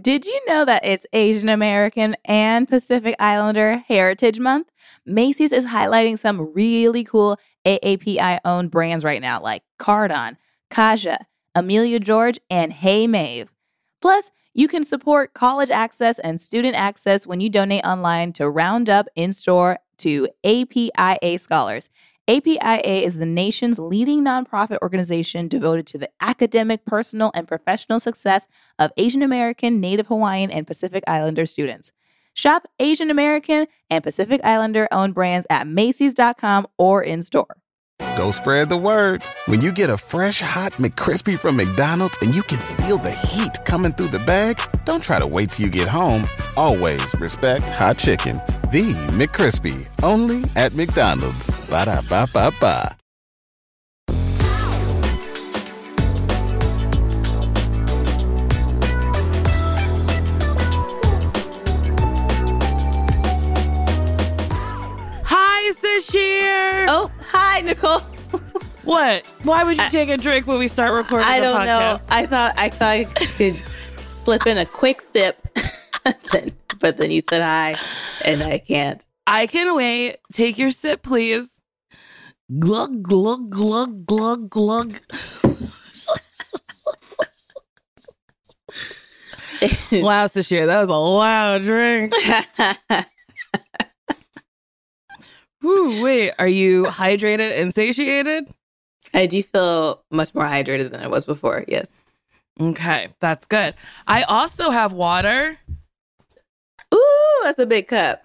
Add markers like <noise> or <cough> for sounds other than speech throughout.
Did you know that it's Asian American and Pacific Islander Heritage Month? Macy's is highlighting some really cool AAPI owned brands right now, like Cardon, Kaja, Amelia George, and Hey Mave. Plus, you can support college access and student access when you donate online to Roundup in store to APIA scholars. APIA is the nation's leading nonprofit organization devoted to the academic, personal, and professional success of Asian American, Native Hawaiian, and Pacific Islander students. Shop Asian American and Pacific Islander owned brands at Macy's.com or in store. Go spread the word. When you get a fresh hot McCrispy from McDonald's and you can feel the heat coming through the bag, don't try to wait till you get home. Always respect hot chicken. The McCrispy, only at McDonald's. Ba da ba ba ba. Hi, Sasheer. Oh, hi, Nicole. What? Why would you take a drink when we start recording I don't know. podcast? I thought I thought I could <laughs> slip in a quick sip, <laughs> then- <laughs> but then you said hi, and I can't. I can wait. Take your sip, please. Glug, glug, glug, glug, glug. <laughs> wow, Sasheer, that was a loud drink. <laughs> Woo, wait, are you hydrated and satiated? I do feel much more hydrated than I was before. Yes. Okay, that's good. I also have water. Ooh, that's a big cup,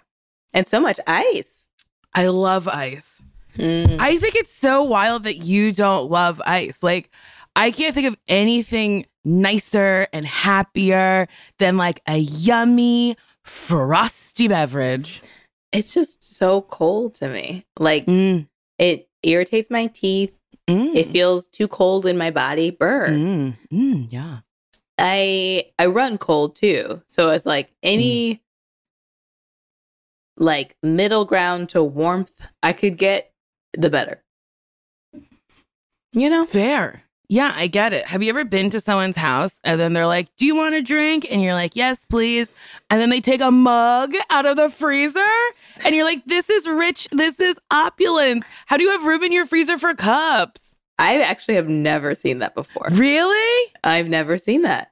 and so much ice. I love ice. Mm. I think it's so wild that you don't love ice. Like, I can't think of anything nicer and happier than like a yummy, frosty beverage. It's just so cold to me. Like Mm, it irritates my teeth. mm, It feels too cold in my body. Burr. mm, mm, yeah. I I run cold too. So it's like any like middle ground to warmth I could get, the better. You know? Fair. Yeah, I get it. Have you ever been to someone's house and then they're like, Do you want a drink? And you're like, Yes, please. And then they take a mug out of the freezer and you're like, This is rich. This is opulence. How do you have room in your freezer for cups? I actually have never seen that before. Really? I've never seen that.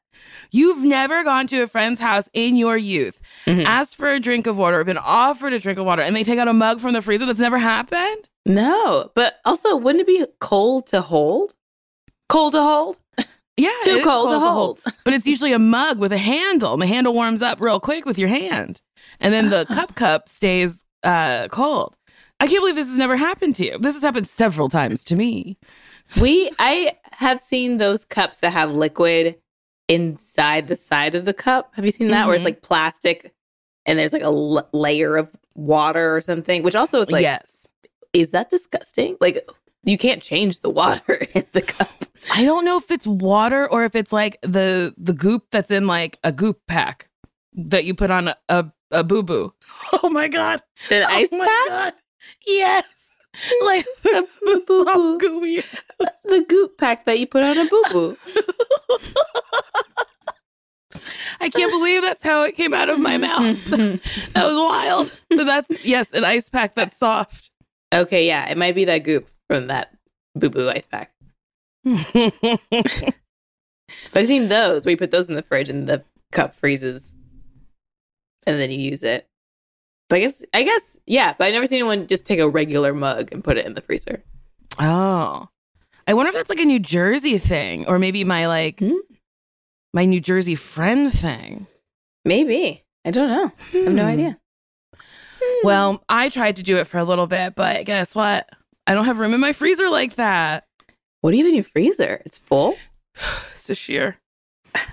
You've never gone to a friend's house in your youth, Mhm. asked for a drink of water, or been offered a drink of water, and they take out a mug from the freezer? That's never happened? No, but also wouldn't it be cold to hold? Cold to hold? <laughs> Yeah. Too is cold to hold. <laughs> But it's usually a mug with a handle. and The handle warms up real quick with your hand. And then the cup cup stays uh, cold. I can't believe this has never happened to you. This has happened several times to me. We I have seen those cups that have liquid inside the side of the cup. Have you seen that where it's Mhm. like plastic and there's like a l- layer of water or something, which also is like yes. is that disgusting? Like you can't change the water <laughs> in the cup. I don't know if it's water or if it's like the the goop that's in like a goop pack that you put on a, a, a boo boo. <laughs> Oh my god. An oh ice my pack? god. Yes. <laughs> Like A boo boo boo. gooey. The goop pack that you put on a boo boo. I can't believe that's how it came out of my mouth. <laughs> that was wild. But that's yes, an ice pack that's soft. okay, yeah, it might be that goop from that boo boo ice pack. <laughs> But I've seen those where you put those in the fridge and the cup freezes, and then you use it. But I guess, I guess, yeah. But I've never seen anyone just take a regular mug and put it in the freezer. oh. I wonder if that's like a New Jersey thing or maybe my like Hmm? My New Jersey friend thing. Maybe I don't know. I have no Hmm. idea. Well, I tried to do it for a little bit, but guess what? I don't have room in my freezer like that. What do you have in your freezer? It's full. <sighs> it's a Sasheer.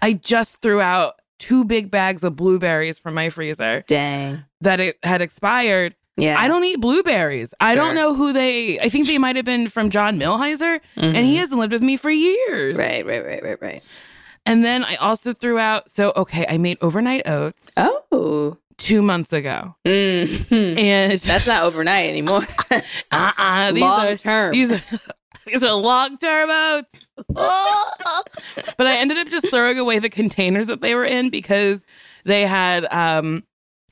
I just threw out two big bags of blueberries from my freezer Dang. that it had expired. Yeah. I don't eat blueberries. I don't know who they I think they might have been from John Milhiser and he Mhm. hasn't lived with me for years. Right. Right. Right. Right. Right. And then I also threw out so okay, I made overnight oats Oh. 2 months ago. Mm. And That's not overnight anymore. <laughs> uh-uh, these long are term. these are <laughs> These are long term oats. <laughs> but I ended up just throwing away the containers that they were in because they had um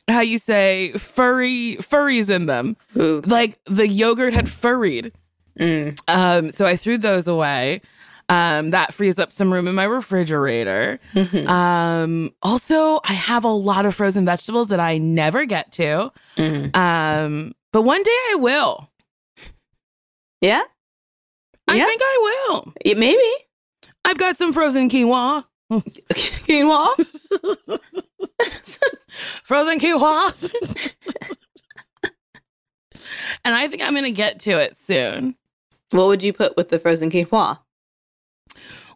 how you say furry furries in them. Ooh. Like the yogurt had furried. Mm. Um, so I threw those away. Um, that frees up some room in my refrigerator. Mhm. Um, also, I have a lot of frozen vegetables that I never get to. Mhm. Um, but one day I will. Yeah, I Yeah. think I will. Maybe. I've got some frozen quinoa. <laughs> Quinoa. <laughs> frozen quinoa. <laughs> and I think I'm going to get to it soon. what would you put with the frozen quinoa?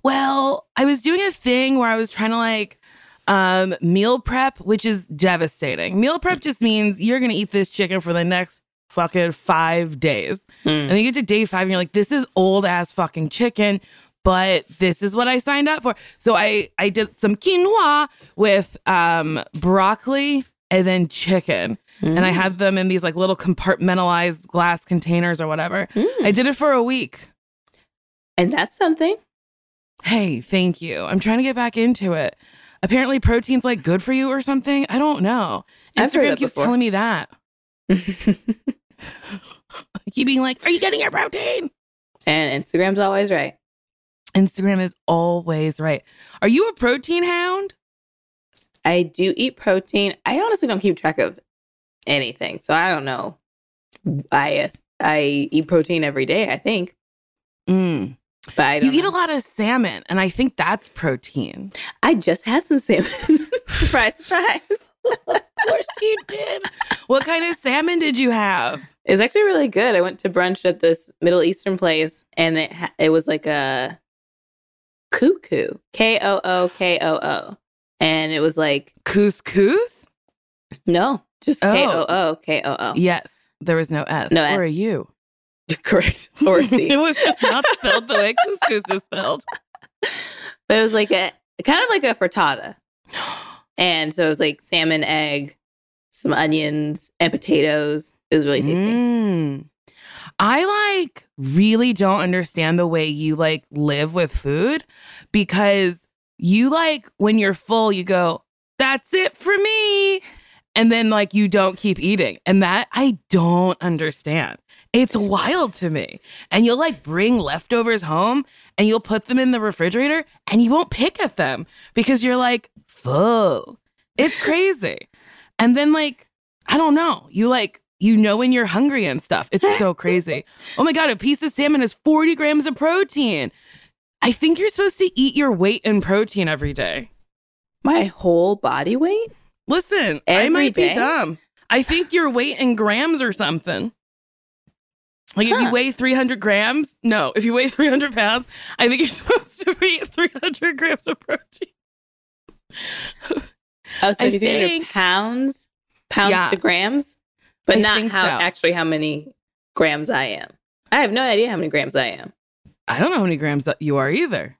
Well, I was doing a thing where I was trying to like um meal prep, which is devastating. Meal prep just means you're gonna eat this chicken for the next fucking five days. Mm. And then you get to day five and you're like, this is old ass fucking chicken, but this is what I signed up for. So I I did some quinoa with um broccoli and then chicken. And I had them in these like little compartmentalized glass containers or whatever. Mm. I did it for a week. and that's something. Hey, thank you. I'm trying to get back into it. Apparently, protein's like good for you or something. I don't know. Instagram keeps before. telling me that. I <laughs> <laughs> keep being like, "Are you getting your protein?" and Instagram's always right. Instagram is always right. Are you a protein hound? I do eat protein. I honestly don't keep track of anything, so I don't know. I I eat protein every day. I think, Mm. But I don't You eat a lot of salmon, and I think that's protein. I just had some salmon. <laughs> surprise, surprise. Of course you did. what kind of salmon did you have? It was actually really good. I went to brunch at this Middle Eastern place, and it ha- it was like a cuckoo, K O O K O O, and it was like Couscous? no, just. K O O K O O. Yes. There was no S. No S. Or a S. U. <laughs> Correct. Or <laughs> C. it was just not spelled the way couscous is spelled. But it was like a kind of like a frittata. And so it was like salmon, egg, some onions, and potatoes. It was really tasty. Mm. I like really don't understand the way you like live with food because you like when you're full, you go, that's it for me. And then like you don't keep eating. And that I don't understand. It's wild to me. And you'll like bring leftovers home and you'll put them in the refrigerator and you won't pick at them because you're like full. It's <laughs> crazy. And then like, I don't know, you like, you know when you're hungry and stuff. It's so <laughs> crazy. Oh my God, a piece of salmon has 40 grams of protein. I think you're supposed to eat your weight in protein every day. My whole body weight? Listen, I might day? be dumb. I think <laughs> your weight in grams or something. Like if you weigh 300 grams, no, if you weigh <laughs> 300 pounds, I think you're <laughs> supposed to eat 300 grams of protein. Oh, so you think- pounds, pounds Yeah. to grams, but I not how so. actually how many grams I am. I have no idea how many grams I am. I don't know how many grams you are either.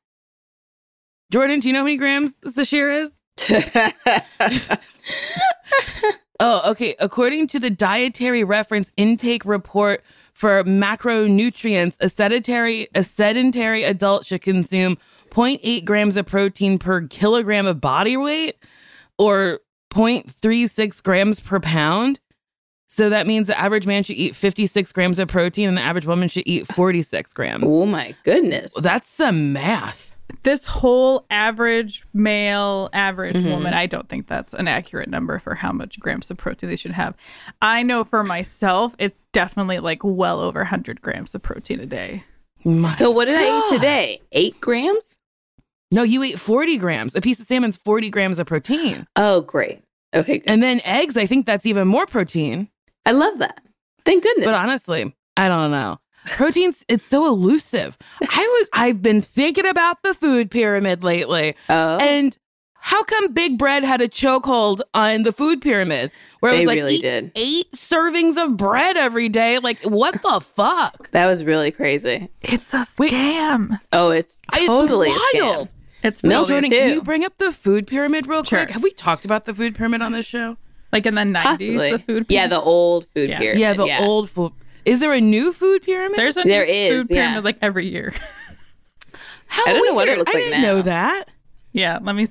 Jordan, do you know how many grams Sasheer is? <laughs> Oh, okay. According to the Dietary Reference Intake Report for macronutrients, a sedentary a sedentary adult should consume 0.8 grams of protein per kilogram of body weight, or 0.36 grams per pound. So that means the average man should eat 56 grams of protein, and the average woman should eat 46 grams. oh my goodness. That's some math. This whole average male, average Mhm. woman, I don't think that's an accurate number for how much grams of protein they should have. I know for myself, it's definitely like well over 100 grams of protein a day. My so what did I eat today? Eight grams? No, you ate 40 grams. A piece of salmon's 40 grams of protein. Oh, great. Okay, good. And then eggs, I think that's even more protein. I love that. Thank goodness. But honestly, I don't know. Proteins, it's so elusive. I was, I've been thinking about the food pyramid lately. oh, And how come Big Bread had a chokehold on the food pyramid where it they was like really eat did. eight servings of bread every day? Like, what the fuck? That was really crazy. It's a Wait. scam. Oh, it's It's totally a scam. wild. It's Milk really- Jordan, too. can you bring up the food pyramid real Sure. quick? Have we talked about the food pyramid on this show? like in the 90s, the food. Yeah, the old food Yeah. pyramid. Yeah, the old food. Is there a new food pyramid? There's a There new is, food pyramid yeah. like every year. How I don't know what it weird. looks I like didn't now. know that. yeah, let me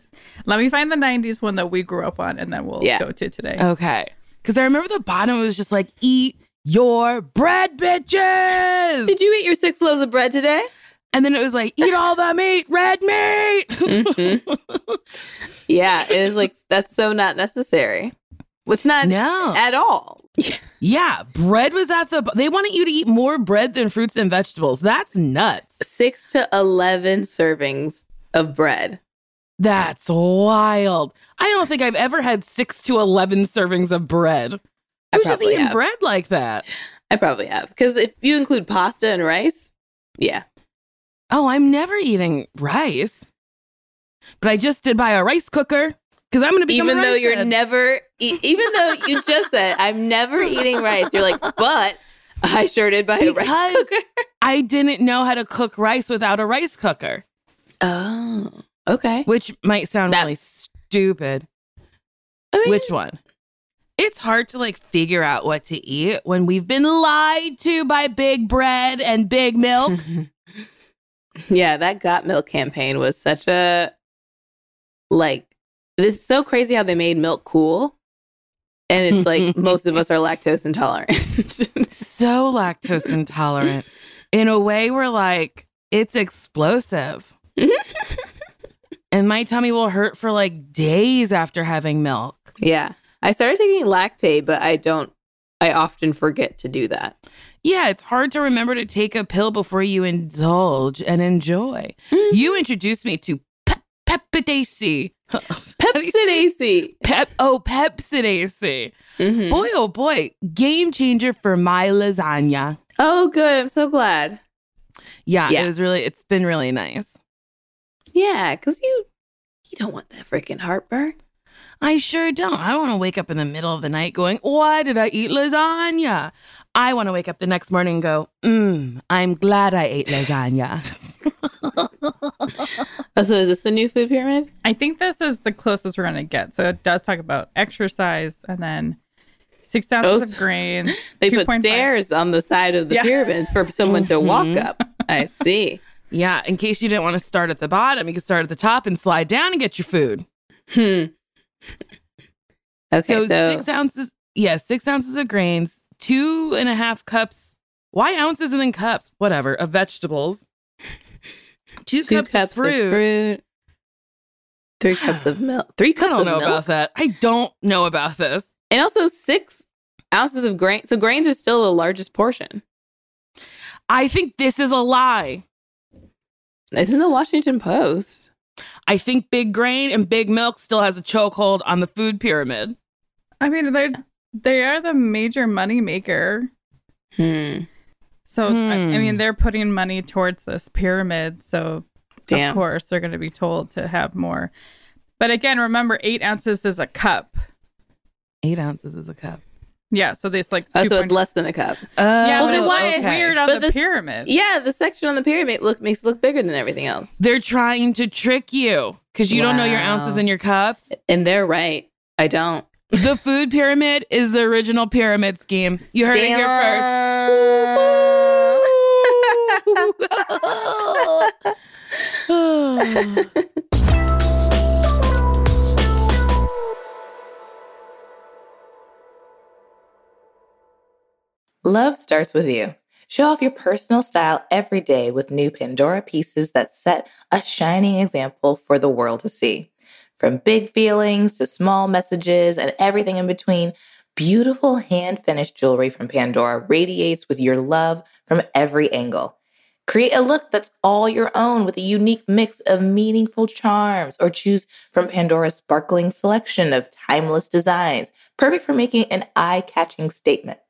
let me find the '90s one that we grew up on, and then we'll Yeah. go to today. Okay. Because I remember the bottom was just like, eat your bread, bitches. Did you eat your six loaves of bread today? and then it was like, eat all the meat, red meat. Mm-hmm. <laughs> Yeah, it is like that's so not necessary. It's not no. at all. Yeah. Bread was at the, they wanted you to eat more bread than fruits and vegetables. That's nuts. Six to eleven servings of bread. That's wild. I don't think I've ever had six to 11 servings of bread. I Who's just eating have. bread like that? I probably have because if you include pasta and rice, yeah, Oh, I'm never eating rice. But I just did buy a rice cooker because I'm going to be even though you're never, e- even though you just said I'm never eating rice, you're like, but I sure did buy a rice cooker. I didn't know how to cook rice without a rice cooker, Oh, okay. which might sound That- really stupid. I mean, Which one? It's hard to like figure out what to eat when we've been lied to by big bread and big milk. <laughs> yeah, that got milk campaign was such a like. It's so crazy how they made milk cool, and it's like <laughs> most of us are lactose intolerant. <laughs> so lactose intolerant. In a way, we're like, it's explosive. <laughs> and my tummy will hurt for like days after having milk. yeah, I started taking Lactaid, but I don't. I often forget to do that. Yeah, it's hard to remember to take a pill before you indulge and enjoy. Mm-hmm. You introduced me to pep- Pepcid AC. Pepsidace. Pep oh Pepcid AC. Mhm. Boy oh boy, game changer for my lasagna. Oh, good. I'm so glad. Yeah, Yeah. it was really it's been really nice. Yeah, because you you don't want that freaking heartburn. I sure don't. I want to wake up in the middle of the night going, Why did I eat lasagna? I want to wake up the next morning and go, Mmm, I'm glad I ate lasagna. <laughs> Oh, so is this the new food pyramid? I think this is the closest we're gonna get. So it does talk about exercise, and then six ounces Oh, of grains. <laughs> They put 2.5 stairs on the side of the Yeah. pyramid for someone to walk Mhm. up. I <laughs> see. yeah, in case you didn't want to start at the bottom, you could start at the top and slide down and get your food. Hmm. Okay, so, so, six ounces, yeah, six ounces of grains, two and a half cups. Why ounces and then cups? Whatever, of vegetables. Two, two cups, cups of fruit. fruit, three <sighs> cups of milk, three cups. I don't of know milk, about that. I don't know about this. and also six ounces of grain. So grains are still the largest portion. I think this is a lie. It's in the Washington Post. I think big grain and big milk still has a chokehold on the food pyramid. I mean, they're they are the major money maker. Hmm. So I, I Hmm. mean, they're putting money towards this pyramid. So Damn. of course they're going to be told to have more. But again, remember, eight ounces is a cup. Eight ounces is a cup. Yeah, so this like Oh, two so it's less than a cup. Yeah, Well, but then it why- looks weird on But the this- pyramid. Yeah, the section on the pyramid look makes it look bigger than everything else, They're trying to trick you because you don't know your ounces and your cups. and they're right. I don't. The food pyramid is the original pyramid scheme. You heard it here first. <laughs> Love starts with you. Show off your personal style every day with new Pandora pieces that set a shining example for the world to see. From big feelings to small messages and everything in between, beautiful hand finished jewelry from Pandora radiates with your love from every angle. Create a look that's all your own with a unique mix of meaningful charms, or choose from Pandora's sparkling selection of timeless designs, perfect for making an eye catching statement.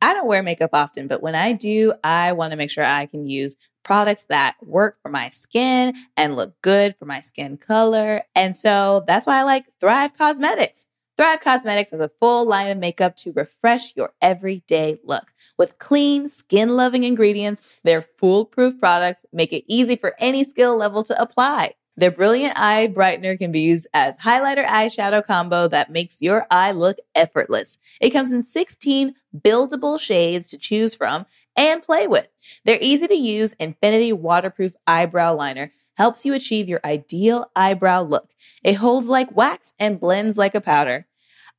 I don't wear makeup often, but when I do, I want to make sure I can use products that work for my skin and look good for my skin color. And so that's why I like Thrive Causemetics. Thrive Causemetics has a full line of makeup to refresh your everyday look. With clean, skin loving ingredients, their foolproof products make it easy for any skill level to apply. Their brilliant eye brightener can be used as highlighter eyeshadow combo that makes your eye look effortless. It comes in 16 buildable shades to choose from and play with. Their easy to use infinity waterproof eyebrow liner helps you achieve your ideal eyebrow look. It holds like wax and blends like a powder.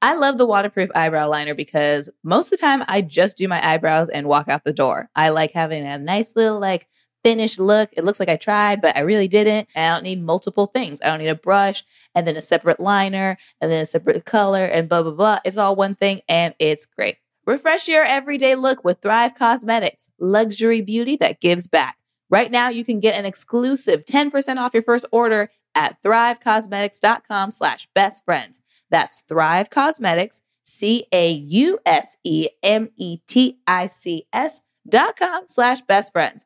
I love the waterproof eyebrow liner because most of the time I just do my eyebrows and walk out the door. I like having a nice little like finished look. It looks like I tried, but I really didn't. I don't need multiple things. I don't need a brush and then a separate liner and then a separate color and blah, blah, blah. It's all one thing and it's great. Refresh your everyday look with Thrive Causemetics, luxury beauty that gives back. Right now, you can get an exclusive 10% off your first order at thrivecausemetics.com slash best friends. That's Thrive Causemetics, C A U S E M E T I C S dot com slash best friends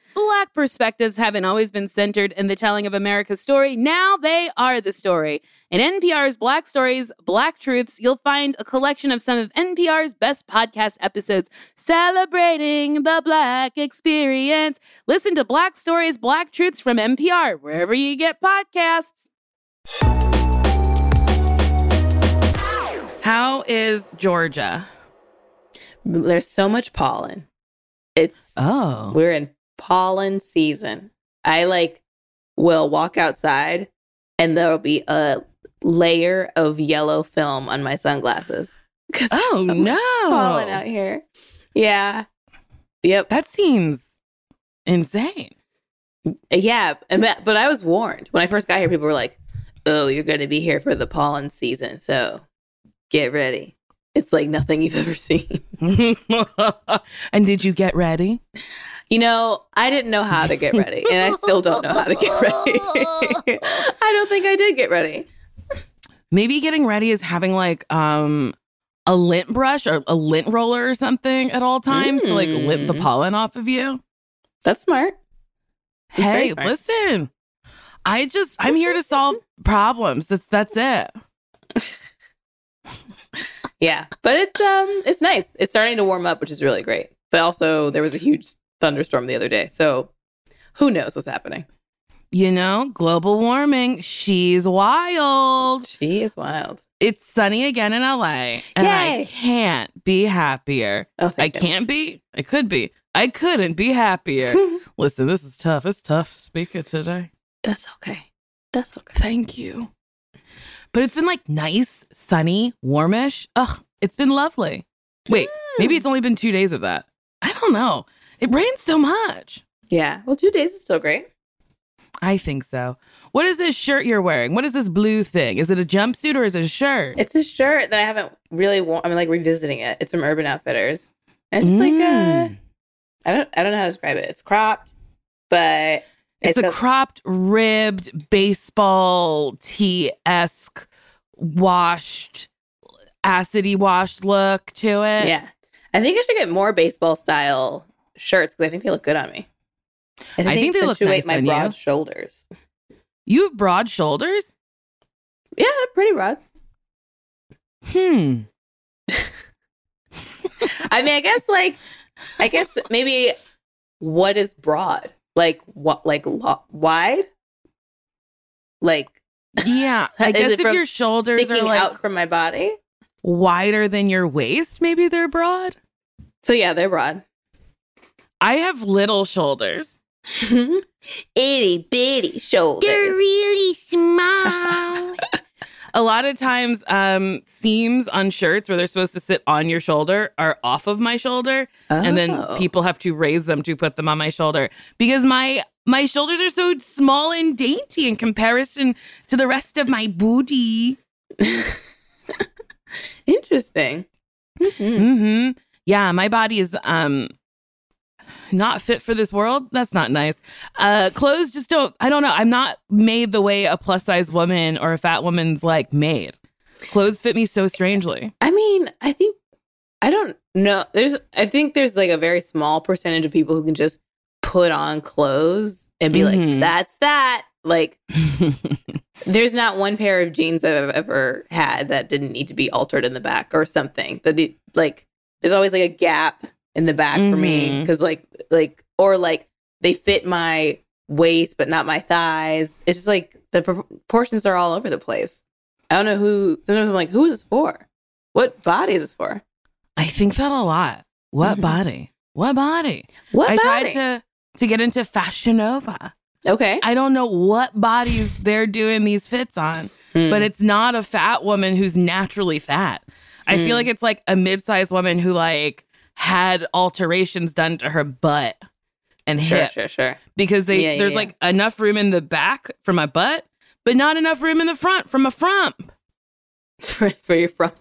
Black perspectives haven't always been centered in the telling of America's story. Now they are the story. In NPR's Black Stories, Black Truths, you'll find a collection of some of NPR's best podcast episodes celebrating the Black experience. Listen to Black Stories, Black Truths from NPR, wherever you get podcasts. How is Georgia? There's so much pollen. It's Oh. we're in pollen season. I like will walk outside and there'll be a layer of yellow film on my sunglasses. <laughs> 'Cause Oh so much pollen out here. Yeah. Yep. That seems insane. Yeah, but I was warned when I first got here. People were like, "Oh, you're going to be here for the pollen season, so get ready." It's like nothing you've ever seen. <laughs> and did you get ready? You know, I didn't know how to get ready, and I still don't know how to get ready. <laughs> I don't think I did get ready. Maybe getting ready is having like um a lint brush or a lint roller or something at all times to like lint the Mm. pollen off of you. That's smart. Very Hey, smart. listen. I just I'm here to solve <laughs> problems. That's that's it. Yeah, but it's um, it's nice. It's starting to warm up, which is really great. But also, there was a huge thunderstorm the other day, so who knows what's happening? You know, global warming, she's wild. She is wild. It's sunny again in LA, and I can't be happier. Oh, I can't be. I could be. I couldn't be happier. <laughs> Listen, this is tough. It's tough speaking today. That's okay. That's okay. Thank you. But it's been like nice, sunny, warmish. Ugh, it's been lovely. Wait, maybe it's only been two days of that. I don't know. It rains so much. Yeah. Well, two days is still great. I think so. What is this shirt you're wearing? What is this blue thing? Is it a jumpsuit or is it a shirt? It's a shirt that I haven't really worn. I'm like revisiting it. It's from Urban Outfitters. And it's just like uh, Mm. I don't I don't know how to describe it. It's cropped, but It's, a got- cropped, ribbed, baseball tee esque, washed, acidy washed look to it. yeah. I think I should get more baseball style shirts because I think they look good on me. I think, I think they look accentuate nice my on broad you. shoulders. You have broad shoulders? Yeah, pretty broad. Hmm. <laughs> I mean, I guess like, I guess <laughs> maybe what is broad? Like what? Like lo- wide? Like Yeah. <laughs> I guess if your shoulders are sticking like out from my body? wider than your waist, maybe they're broad. So yeah, they're broad. I have little shoulders. <laughs> Itty bitty shoulders. They're really small. <laughs> a lot of times, um, seams on shirts where they're supposed to sit on your shoulder are off of my shoulder, and then Oh. people have to raise them to put them on my shoulder because my my shoulders are so small and dainty in comparison to the rest of my booty. <laughs> Interesting. Mhm. hmm Yeah, my body is um not fit for this world. That's not nice. Uh clothes just don't I don't know. I'm not made the way a plus size woman or a fat woman's like made. Clothes fit me so strangely. I mean, I think I don't know. There's I think there's like a very small percentage of people who can just put on clothes and be like, Mhm. that's that. Like <laughs> there's not one pair of jeans that I've ever had that didn't need to be altered in the back or something. That like there's always like a gap in the back for me because like like or like they fit my waist but not my thighs. It's just like the proportions are all over the place. I don't know who. Sometimes I'm like, who is this for? What body is this for? I think that a lot. What Mhm. body? What body? What I body? tried to to get into Fashion Nova. okay, I don't know what bodies they're doing these fits on. Hmm. but it's not a fat woman who's naturally fat. I Mm. feel like it's like a mid-sized woman who like had alterations done to her butt and sure, hips sure, sure. because they Yeah, yeah, there's yeah. like enough room in the back for my butt, but not enough room in the front from a front. for for your front.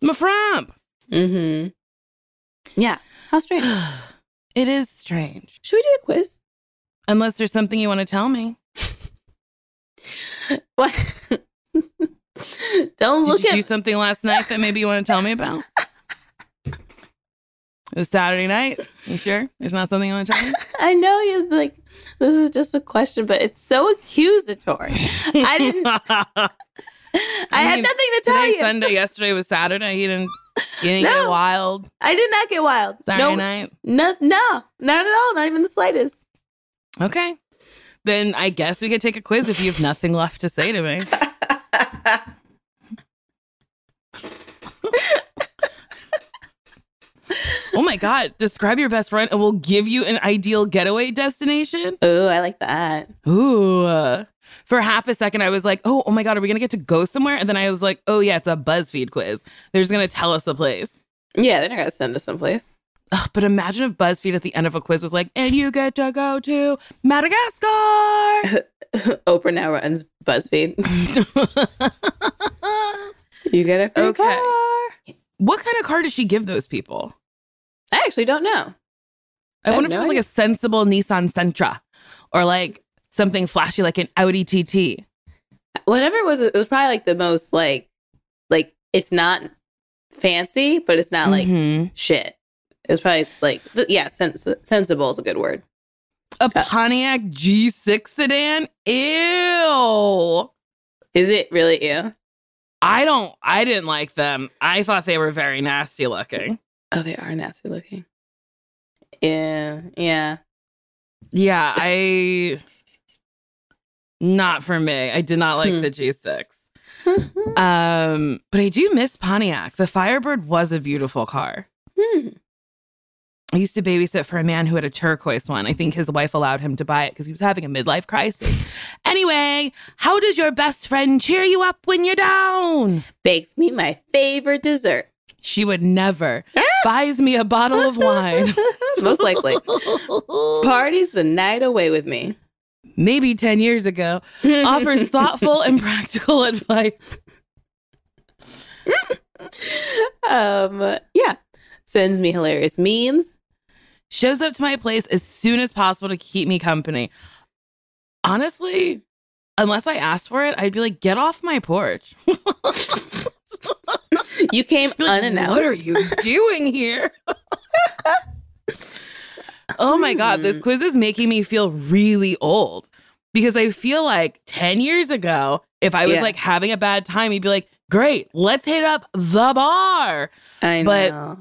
My front. Mm-hmm. Yeah. How strange. <sighs> it is strange. Should we do a quiz? Unless there's something you want to tell me. <laughs> What? <laughs> don't Did look you at. do something last night that maybe you want to tell me about? It was Saturday night. You sure? There's not something you want to tell me? I know you're like this is just a question, but it's so accusatory. I didn't. <laughs> I, had mean, nothing to tell you. Sunday. Yesterday was Saturday. He didn't. You didn't get wild I did not get wild. Saturday no, night. no, no, not at all. Not even the slightest. Okay. Then I guess we could take a quiz if you have nothing left to say to me. <laughs> Oh my God. Describe your best friend and we'll give you an ideal getaway destination. Oh, I like that. Ooh. uh, For half a second, I was like, oh, oh my God, are we going to get to go somewhere? And then I was like, oh, yeah, it's a BuzzFeed quiz. They're just going to tell us a place. Yeah, they're not gonna send us someplace. Ugh, but imagine if BuzzFeed at the end of a quiz was like, and you get to go to Madagascar. <laughs> Oprah now runs BuzzFeed. <laughs> You get a free Okay. car. what kind of car did she give those people? I actually don't know. I, I wonder if it was like a sensible Nissan Sentra or like something flashy like an Audi TT. Whatever it was, it was probably like the most like, like it's not fancy, but it's not like mm-hmm. shit. It was probably like, yeah, sens- sensible is a good word. a Pontiac G6 sedan. Ew. Is it really ew? I don't. I didn't like them. I thought they were very nasty looking. Oh, they are nasty looking. Yeah, yeah. Yeah, I. Not for me. I did not like Hmm. the G6. <laughs> Um, but I do miss Pontiac. The Firebird was a beautiful car. Hmm. I used to babysit for a man who had a turquoise one. I think his wife allowed him to buy it because he was having a midlife crisis. Anyway, how does your best friend cheer you up when you're down? Bakes me my favorite dessert. She would never. Buys me a bottle of wine. <laughs> Most likely. Parties the night away with me. Maybe 10 years ago. Offers thoughtful and <laughs> practical advice. um, yeah. Sends me hilarious memes. Shows up to my place as soon as possible to keep me company. Honestly, unless I asked for it, I'd be like, get off my porch. <laughs> You came Be like, unannounced. What are you doing here? <laughs> oh my God, this quiz is making me feel really old because I feel like 10 years ago, if I was Yeah. like having a bad time, you'd be like, great, let's hit up the bar. I but- know.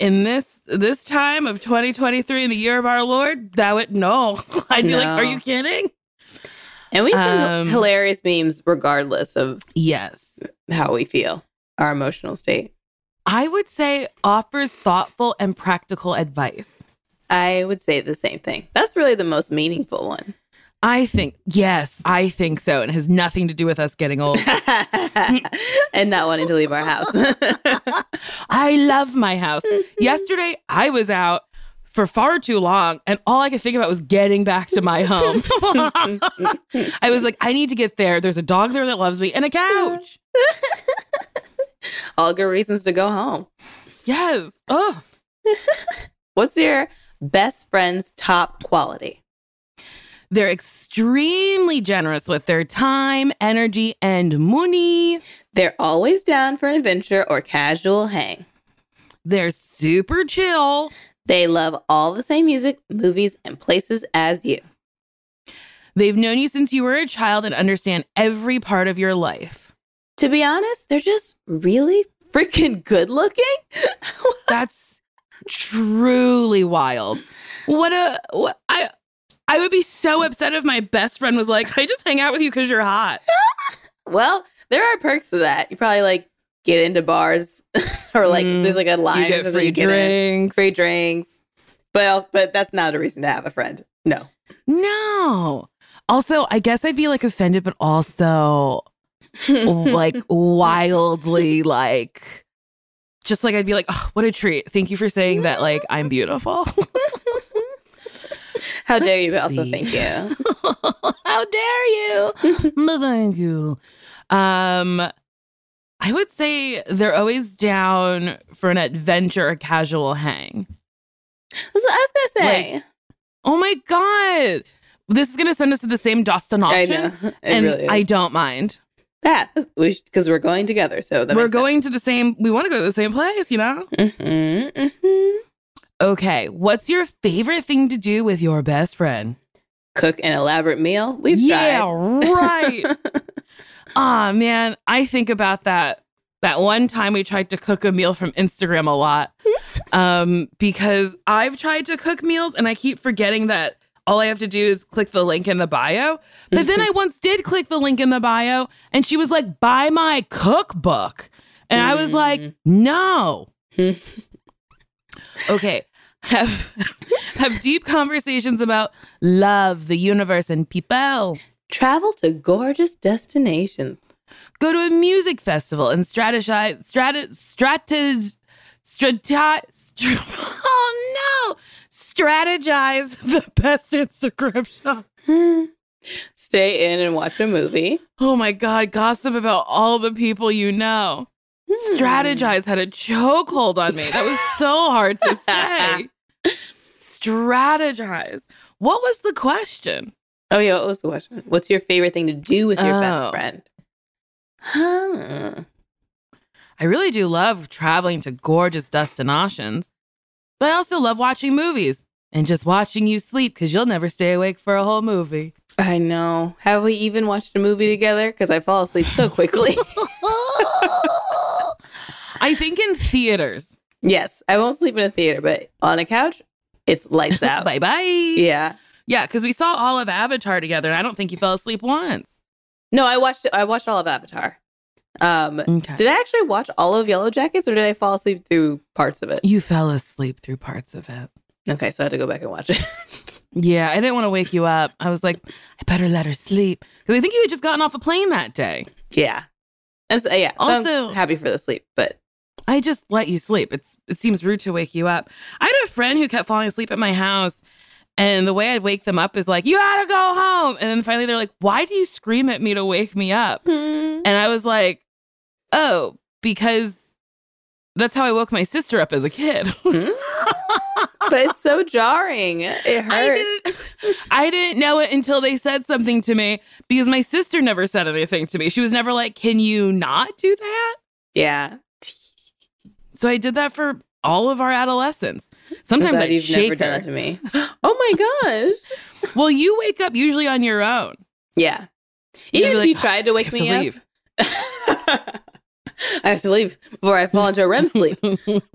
In this this time of 2023 in the year of our Lord, that would no. <laughs> I'd be like, are you kidding? and we send um, hilarious memes regardless of Yes. how we feel, our emotional state. I would say offers thoughtful and practical advice. I would say the same thing. That's really the most meaningful one. I think, yes, I think so. And it has nothing to do with us getting old. <laughs> and not wanting to leave our house. <laughs> I love my house. Yesterday, I was out for far too long, and all I could think about was getting back to my home. <laughs> I was like, I need to get there. There's a dog there that loves me and a couch. <laughs> All good reasons to go home. Yes. Oh, <laughs> What's your best friend's top quality? they're extremely generous with their time, energy, and money. They're always down for an adventure or casual hang. They're super chill. They love all the same music, movies, and places as you. They've known you since you were a child and understand every part of your life. To be honest, they're just really freaking good looking. <laughs> That's truly wild. What a what I I would be so upset if my best friend was like, I just hang out with you because you're hot. <laughs> well, there are perks to that. You probably like get into bars <laughs> or like Mm, there's like a line You get free you get drinks. free drinks. But but that's not a reason to have a friend. No. No. Also, I guess I'd be like offended, but also like <laughs> wildly like just like I'd be like, oh, what a treat. Thank you for saying that like I'm beautiful. <laughs> How dare you? Also, thank you. <laughs> How dare you? thank you. Um, I would say they're always down for an adventure or casual hang. That's what I was gonna say. Oh my god, this is gonna send us to the same Dostan I option, know. It and really. I don't mind. That because we're going together. So that We're going to the same. We want to go to the same place, you know. sense. Mhm, mhm. Okay, what's your favorite thing to do with your best friend? Cook an elaborate meal. We've yeah, tried. right. <laughs> Ah, man, I think about that that one time we tried to cook a meal from Instagram a lot. <laughs> Um, because I've tried to cook meals and I keep forgetting that all I have to do is click the link in the bio. But then I <laughs> once did click the link in the bio and she was like, buy my cookbook. And I was like, mm. no. <laughs> okay. Have have deep conversations about love, the universe, and people. Travel to gorgeous destinations. Go to a music festival and strategize, strata, strategize, strata, <laughs> str- oh no, strategize the <laughs> best Instagram shot. Stay in and watch a movie. Oh my God, gossip about all the people you know. Hmm. Strategize had a chokehold on me. That was so hard to <laughs> say. Strategize. What was the question? Oh yeah, what was the question? What's your favorite thing to do with your Oh. best friend? Huh. I really do love traveling to gorgeous destinations, but I also love watching movies and just watching you sleep because you'll never stay awake for a whole movie. I know. Have we even watched a movie together? Because I fall asleep so quickly. <laughs> <laughs> I think in theaters. yes, I won't sleep in a theater, but on a couch, it's lights <laughs> out. bye bye. Yeah. Yeah, because we saw all of Avatar together and I don't think you fell asleep once. No, I watched. I watched all of Avatar. Um, Okay. did I actually watch all of Yellowjackets, or did I fall asleep through parts of it? You fell asleep through parts of it. Okay, so I had to go back and watch it. <laughs> Yeah, I didn't want to wake you up. I was like, I better let her sleep. Because I think you had just gotten off a plane that day. yeah. I'm so, yeah. so I'm Also- happy for the sleep, but I just let you sleep. It's it seems rude to wake you up. I had a friend who kept falling asleep at my house, and the way I'd wake them up is like, "You gotta go home." And then finally, they're like, "Why do you scream at me to wake me up?" And I was like, "Oh, because that's how I woke my sister up as a kid." <laughs> Hmm? but it's so jarring. It I hurts. didn't, I didn't know it until they said something to me because my sister never said anything to me. She was never like, "Can you not do that?" Yeah. So I did that for all of our adolescence. Sometimes I you've shake never done her. that to me. <gasps> Oh my gosh. <laughs> Well, you wake up usually on your own. Yeah. Even if like, you tried to wake me up, leave. <laughs> <laughs> I have to leave before I fall into a REM sleep. <laughs> Even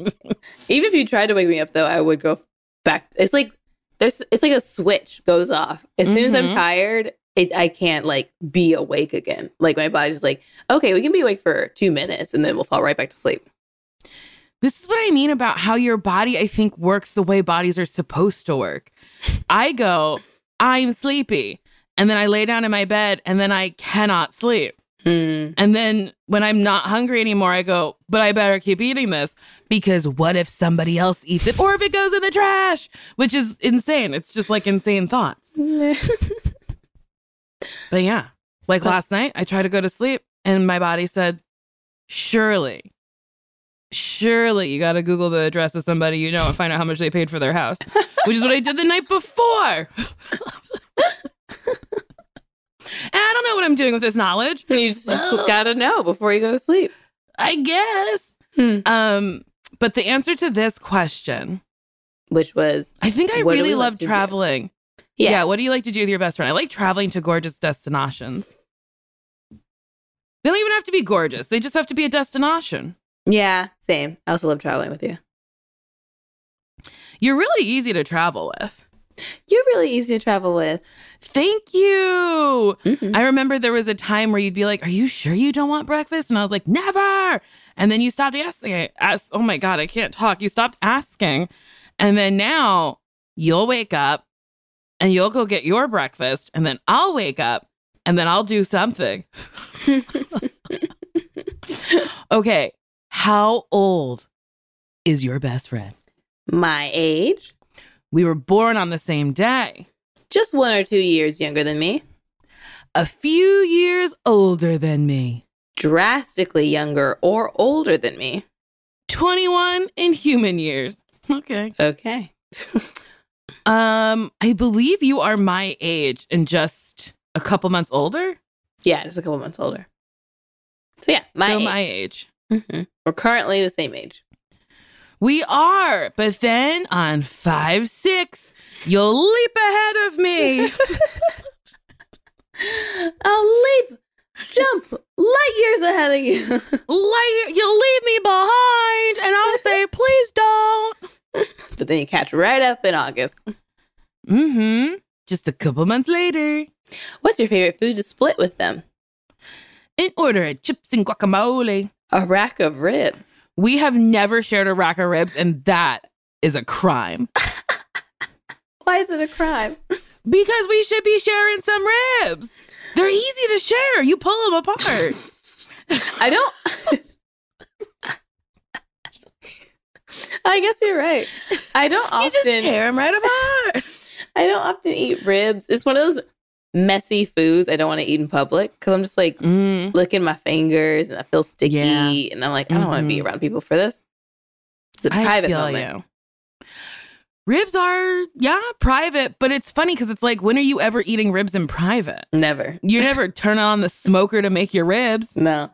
if you tried to wake me up, though, I would go back. It's like there's, it's like a switch goes off as soon as I'm Mhm. tired. It, I can't like be awake again. Like my body's like, okay, we can be awake for two minutes and then we'll fall right back to sleep. This is what I mean about how your body, I think, works the way bodies are supposed to work. I go, I'm sleepy. And then I lay down in my bed and then I cannot sleep. Hmm. And then when I'm not hungry anymore, I go, but I better keep eating this because what if somebody else eats it or if it goes in the trash, which is insane. It's just like insane thoughts. <laughs> But yeah, like But- last night, I tried to go to sleep and my body said, surely, surely you got to Google the address of somebody you know and find out how much they paid for their house, which is what I did the night before. <laughs> and I don't know what I'm doing with this knowledge. you just, just gotta know before you go to sleep. I guess. Hmm. Um, but the answer to this question, Which was, I think I really we like love traveling. yeah, Yeah. What do you like to do with your best friend? I like traveling to gorgeous destinations. They don't even have to be gorgeous. They just have to be a destination. yeah, same. I also love traveling with you. You're really easy to travel with. You're really easy to travel with. Thank you. Mhm. I remember there was a time where you'd be like, Are you sure you don't want breakfast? And I was like, Never. And then you stopped asking. Ask, oh my God, I can't talk. You stopped asking. And then now you'll wake up and you'll go get your breakfast. And then I'll wake up and then I'll do something. <laughs> okay. How old is your best friend? My age, We were born on the same day, just one or two years younger than me. a few years older than me. Drastically younger or older than me. 21 in human years. Okay. Okay. <laughs> Um, I believe you are my age and just a couple months older. yeah, just a couple months older. So yeah, my so age. my age. Mhm. We're currently the same age. We are, but then on five six, you'll leap ahead of me. <laughs> I'll leap, jump light years ahead of you. light, you'll leave me behind, and I'll say, <laughs> please don't. but then you catch right up in August. Mm-hmm. Just a couple months later. What's your favorite food to split with them? In order of chips and guacamole. A rack of ribs. We have never shared a rack of ribs, and that is a crime. <laughs> Why is it a crime? Because we should be sharing some ribs. They're easy to share. You pull them apart. I don't. I guess you're right. I don't often. You just tear them right apart. <laughs> I don't often eat ribs. It's one of those messy foods I don't want to eat in public because I'm just like Mm, licking my fingers and I feel sticky, Yeah. and I'm like, I don't want to be around people for this. It's a I private feel moment. you. Ribs are, yeah, private, but it's funny because it's like, when are you ever eating ribs in private? Never. You never turn on the smoker to make your ribs. No,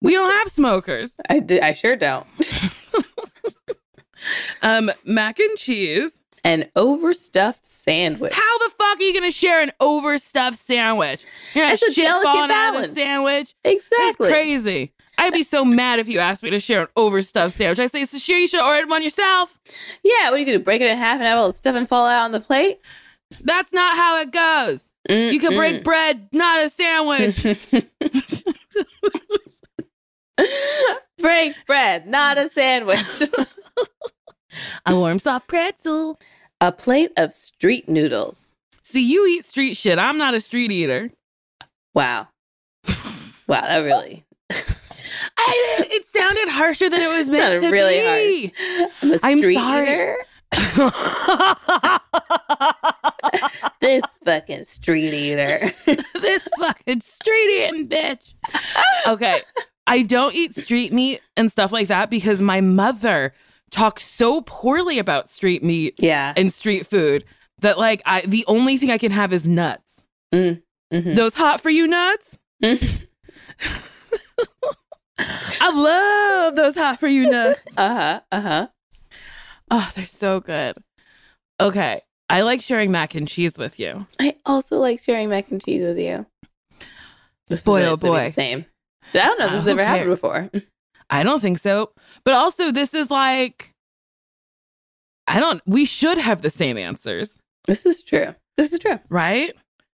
We don't have smokers. I do. I sure don't. <laughs> Um, mac and cheese. An overstuffed sandwich. How the fuck are you gonna share an overstuffed sandwich? You're not It's a shit delicate falling out of balance. the sandwich. Exactly. That's crazy. I'd be so mad if you asked me to share an overstuffed sandwich. I say, so sure, you should order one yourself. Yeah. What are you gonna do? Break it in half and have all the stuff and fall out on the plate? That's not how it goes. You can break bread, not a sandwich. <laughs> <laughs> Break bread, not a sandwich. <laughs> a warm, soft pretzel. A plate of street noodles. See, you eat street shit. I'm not a street eater. Wow. Wow, that really <laughs> I, it sounded harsher than it was meant Sounded to really be. I'm a I'm street sorry. eater. <laughs> This fucking street eater. <laughs> this fucking street eating bitch. Okay. I don't eat street meat and stuff like that because my mother talked so poorly about street meat yeah. and street food that like I the only thing I can have is nuts. Mhm. Those hot for you nuts? Mhm. <laughs> I love those hot for you nuts. Uh-huh. Uh-huh. Oh, they're so good. Okay. I like sharing mac and cheese with you. I also like sharing mac and cheese with you. This Boy, is oh nice to be boy. the same. I don't know if Uh, this has who ever happened before. I don't think so. But also, this is like, I don't, we should have the same answers, This is true. This is true. right?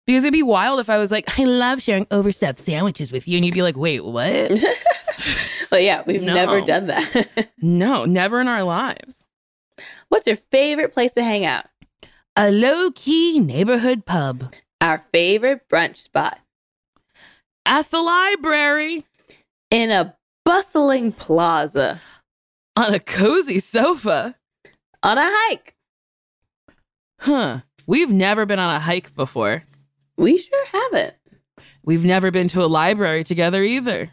Because it'd be wild if I was like, I love sharing overstuffed sandwiches with you. And you'd be like, wait, what? <laughs> But yeah, we've No. never done that. <laughs> No, never in our lives. What's your favorite place to hang out? A low key neighborhood pub Our favorite brunch spot at the library in a bustling plaza on a cozy sofa. on a hike. Huh. We've never been on a hike before. We sure haven't. We've never been to a library together either.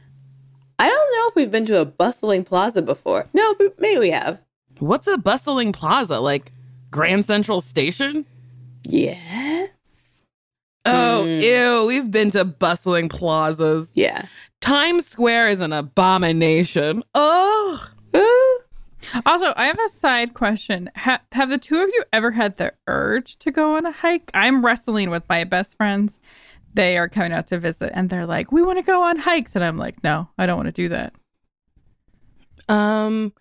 I don't know if we've been to a bustling plaza before. No, but maybe we have. What's a bustling plaza? Like Grand Central Station? Yes. Oh, Mm. ew. We've been to bustling plazas. Yeah. Times Square is an abomination. Oh. Ooh. Also, I have a side question. Ha- have the two of you ever had the urge to go on a hike? I'm wrestling with my best friends. They are coming out to visit and they're like, we want to go on hikes. And I'm like, no, I don't want to do that. Um,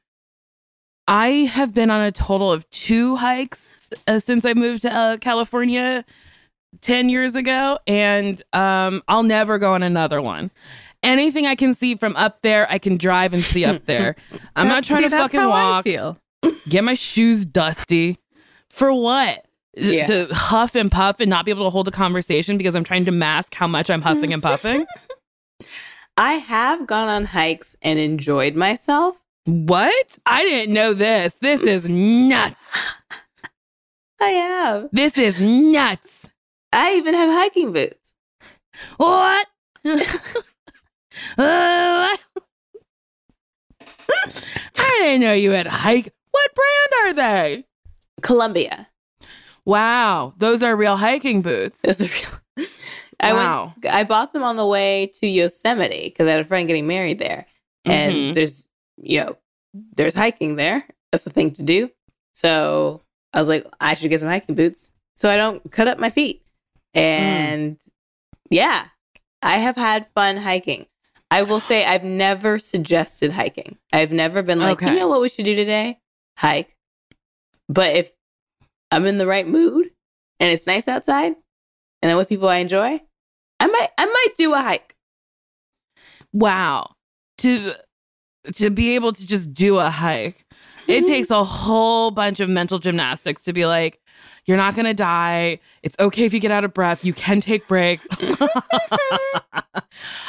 I have been on a total of two hikes uh, since I moved to uh, California 10 years ago, and um, I'll never go on another one. Anything I can see from up there, I can drive and see up <laughs> there. I'm not trying to that's fucking how I walk, feel. get my shoes dusty. For what? Yeah. To huff and puff and not be able to hold a conversation because I'm trying to mask how much I'm huffing and puffing? <laughs> I have gone on hikes and enjoyed myself. what? I didn't know this. This is nuts. <laughs> I have. This is nuts. I even have hiking boots. What? Uh, <laughs> I didn't know you had hike. What brand are they? Columbia. Wow, those are real hiking boots. That's a real. <laughs> I Wow. went. I bought them on the way to Yosemite because I had a friend getting married there, and Mhm. there's you know there's hiking there. That's the thing to do. So I was like, I should get some hiking boots so I don't cut up my feet. And yeah, I have had fun hiking. I will say I've never suggested hiking. I've never been like, you know what we should do today? Hike. But if I'm in the right mood and it's nice outside and I'm with people I enjoy, I might I might do a hike. Wow. To to be able to just do a hike. It mm-hmm. takes a whole bunch of mental gymnastics to be like, you're not going to die. It's okay if you get out of breath. You can take breaks. <laughs> <laughs> <laughs>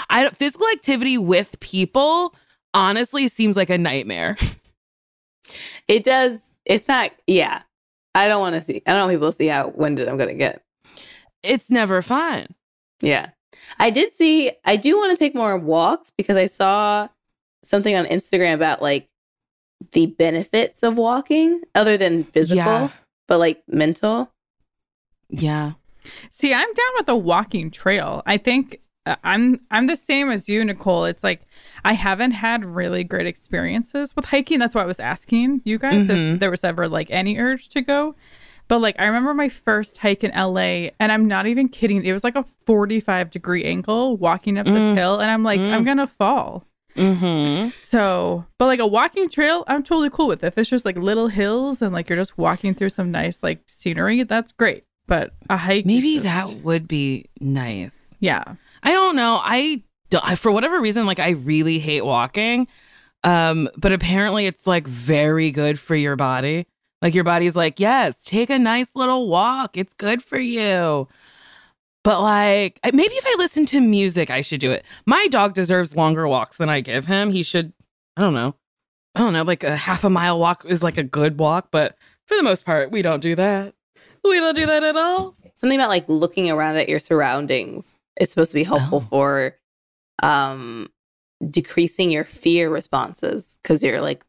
I don't- physical activity with people honestly seems like a nightmare. <laughs> It does. It's not. Yeah, I don't want to see. I don't want people to see how winded I'm gonna get. It's never fun. Yeah, I did see. I do want to take more walks because I saw something on Instagram about like the benefits of walking, other than physical, Yeah. but like mental. Yeah. See, I'm down with a walking trail. I think I'm I'm the same as you, Nicole. It's like I haven't had really great experiences with hiking. That's why I was asking you guys Mhm. if there was ever like any urge to go. But like I remember my first hike in LA, and I'm not even kidding. It was like a 45 degree angle walking up Mm. this hill, and I'm like, Mm. I'm gonna fall. Mm-hmm. So, but like a walking trail, I'm totally cool with. If it's just like little hills and like you're just walking through some nice like scenery, that's great. But a hike, Maybe just- that would be nice. yeah. I don't know. I, for whatever reason, like I really hate walking. Um, but apparently it's like very good for your body. Like your body's like, yes, take a nice little walk. It's good for you. But like, maybe if I listen to music, I should do it. My dog deserves longer walks than I give him. He should, I don't know. I don't know, like a half a mile walk is like a good walk, but for the most part, we don't do that. We don't do that at all. Something about like looking around at your surroundings. It's supposed to be helpful Oh. for um decreasing your fear responses because you're like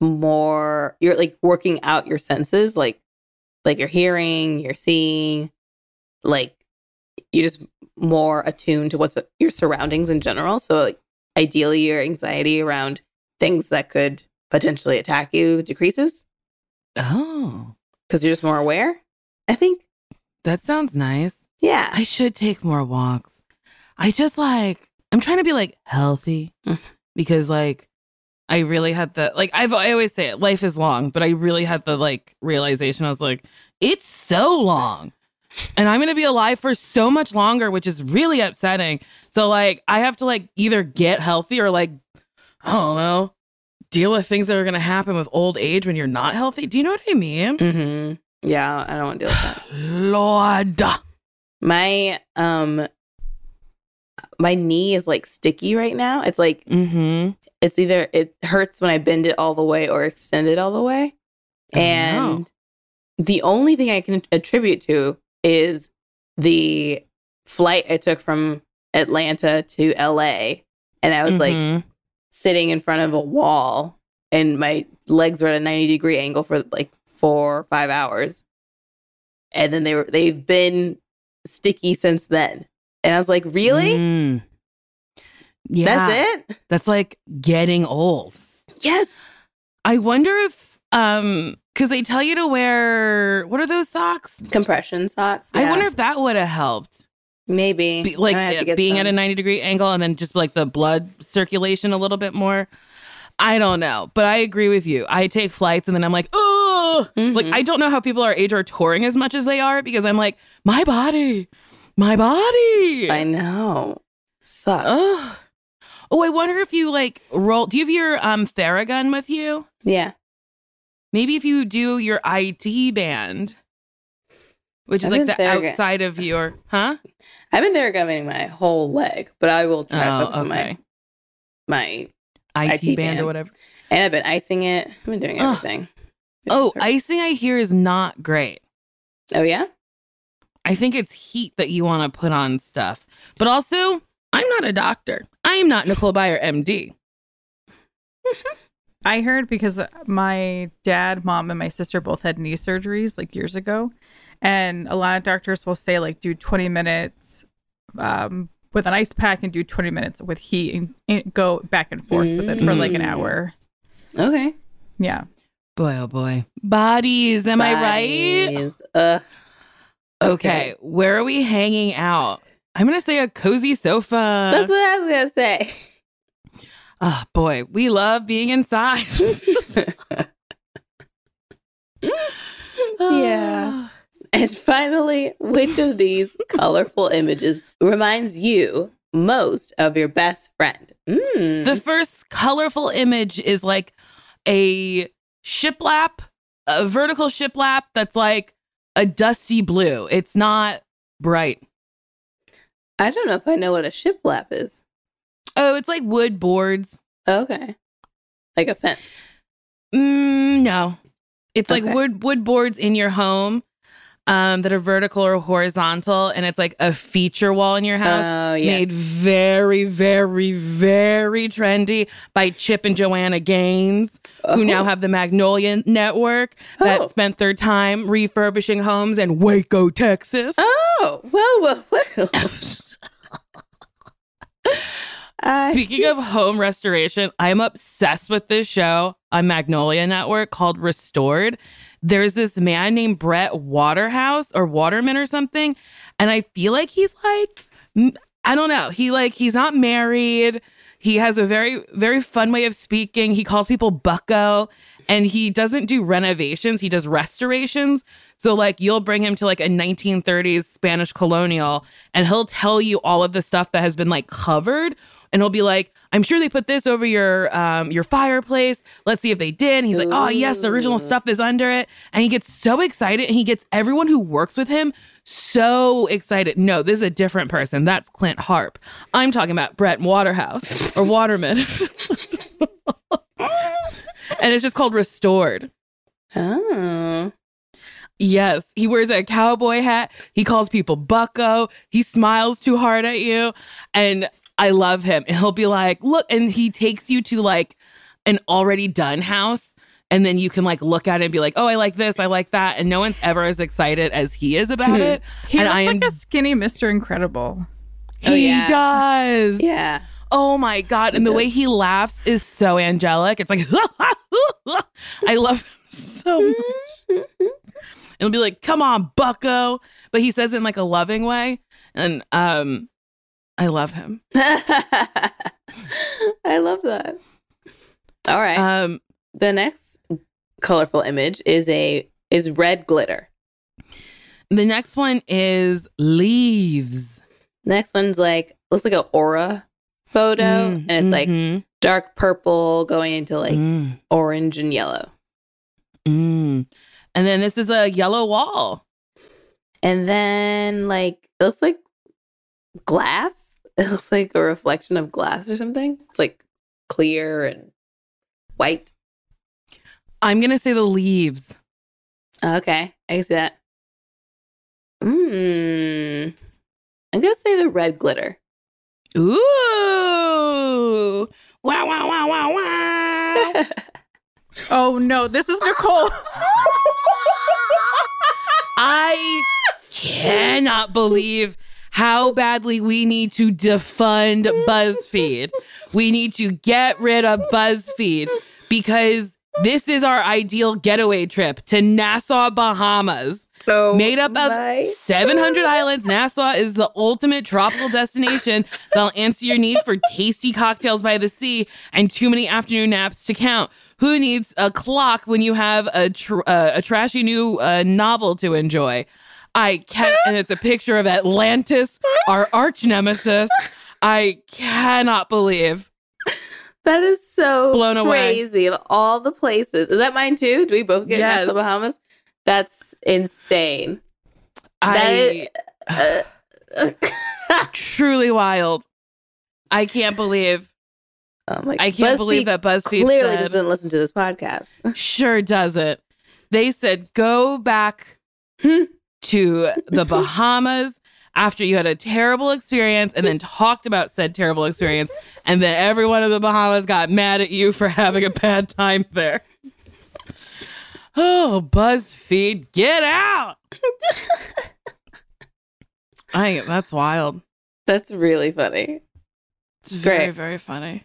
more you're like working out your senses like like you're hearing you're seeing like you're just more attuned to what's your surroundings in general so like, ideally your anxiety around things that could potentially attack you decreases Oh, because you're just more aware i think that sounds nice. Yeah I should take more walks. I just like I'm trying to be like healthy because like I really had the like I've I always say it life is long, but I really had the like realization I was like it's so long. And I'm going to be alive for so much longer, which is really upsetting. So like I have to like either get healthy or like I don't know, deal with things that are going to happen with old age when you're not healthy. Do you know what I mean? Mm-hmm. Yeah, I don't want to deal with that. <sighs> Lord. My um my knee is like sticky right now. It's like Mm-hmm. it's either it hurts when I bend it all the way or extend it all the way. Oh, and no. the only thing I can attribute to is the flight I took from Atlanta to LA. And I was like Mhm. sitting in front of a wall and my legs were at a 90 degree angle for like four or five hours. And then they were they've been sticky since then. And I was like, really? Mm. Yeah. That's it? That's like getting old. Yes. I wonder if um because they tell you to wear what are those socks? Compression socks. I wonder if that would have helped. maybe Be, like I have to get being at a 90 degree angle and then just like the blood circulation a little bit more. I don't know, but I agree with you. I take flights and then I'm like, oh, like Mhm. I don't know how people our age are touring as much as they are because I'm like, my body, my body. I know. Sucks. Ugh. Oh, I wonder if you like roll. Do you have your um Theragun with you? Yeah. Maybe if you do your IT band, which is I've like the Theragun. outside of your, huh? I've been there gumming my whole leg, but I will try to Oh, on okay. my my IT, IT band, or whatever. and I've been icing it. I've been doing Ugh. everything. Oh, icing I hear is not great. oh yeah? I think it's heat that you want to put on stuff. But also, I'm not a doctor. I am not Nicole Byer, MD. <laughs> I heard because my dad, mom, and my sister both had knee surgeries like years ago. And a lot of doctors will say, like, do 20 minutes um, with an ice pack and do 20 minutes with heat and, and go back and forth with it for like an Mm. hour. Okay. Yeah. Boy, oh boy. Bodies, am I right? Bodies. Uh Okay. where are we hanging out? I'm going to say a cozy sofa. that's what I was gonna say. Oh, boy. We love being inside. <laughs> <laughs> Yeah. And finally, which of these colorful images reminds you most of your best friend? Mm. The first colorful image is like a shiplap, a vertical shiplap that's like a dusty blue. It's not bright. I don't know if I know what a shiplap is. Oh, it's like wood boards. Okay. Like a fence. Mm, no, it's like wood wood boards in your home um, that are vertical or horizontal, and it's like a feature wall in your house. Oh, yes. Made very, very, very trendy by Chip and Joanna Gaines, who now Oh. have the Magnolia Network that Oh. spent their time refurbishing homes in Waco, Texas. Oh, well, well, well. <laughs> Speaking of home restoration, I'm obsessed with this show on Magnolia Network called Restored. There's this man named Brett Waterhouse or Waterman or something, and I feel like he's like I don't know. He like he's not married. He has a very very fun way of speaking. He calls people bucko and he doesn't do renovations, he does restorations. So like you'll bring him to like a 1930s Spanish colonial and he'll tell you all of the stuff that has been like covered and he'll be like, "I'm sure they put this over your um your fireplace. Let's see if they did." And he's like, "Oh, yes, the original stuff is under it." And he gets so excited and he gets everyone who works with him so excited. No, this is a different person. That's Clint Harp. I'm talking about Brett Waterhouse or Waterman. <laughs> and it's just called Restored. oh. Yes, he wears a cowboy hat. He calls people bucko. He smiles too hard at you. And I love him. And he'll be like, look, and he takes you to like an already done house. And then you can like look at it and be like, oh, I like this, I like that. And no one's ever as excited as he is about it. He and looks I am, like a skinny Mr. Incredible. Oh, he yeah. does. Yeah. Oh my God. And the way he laughs is so angelic. It's like, <laughs> I love him so <laughs> much. And he'll be like, come on, bucko. But he says it in like a loving way. And um, I love him. <laughs> I love that. All right. Um, the next colorful image is a is red glitter. the next one is leaves. Next one's like looks like an aura photo, Mm, and it's like mhm. dark purple going into like Mm, orange and yellow. mm. And then this is a yellow wall. And then like it looks like glass. <laughs> It looks like a reflection of glass or something. It's like clear and white. I'm gonna say the leaves. Okay, I can see that. Mmm. I'm gonna say the red glitter. Ooh. Wow, wow, wow, wow, wow. Oh no, this is Nicole. <laughs> I cannot believe how badly we need to defund <laughs> BuzzFeed. We need to get rid of BuzzFeed because this is our ideal getaway trip to Nassau, Bahamas. Oh, Made up of 700 islands, Nassau is the ultimate tropical destination <laughs> that'll answer your need for tasty cocktails by the sea and too many afternoon naps to count. Who needs a clock when you have a tr- uh, a trashy new uh, novel to enjoy? I can't. and it's a picture of Atlantis, our arch nemesis. I cannot believe. That is so Blown away. crazy. Of all the places, is that mine too? Do we both get Yes. Nassau Bahamas? That's insane. I That Uh, <laughs> truly wild. I can't believe. oh my! I can't believe that BuzzFeed clearly said- doesn't listen to this podcast. Sure doesn't. They said go back Hmm. To the <laughs> Bahamas after you had a terrible experience and then talked about said terrible experience. And then everyone in the Bahamas got mad at you for having a bad time there. <laughs> Oh, BuzzFeed, get out. <laughs> I that's wild. That's really funny. It's very, Great. very funny.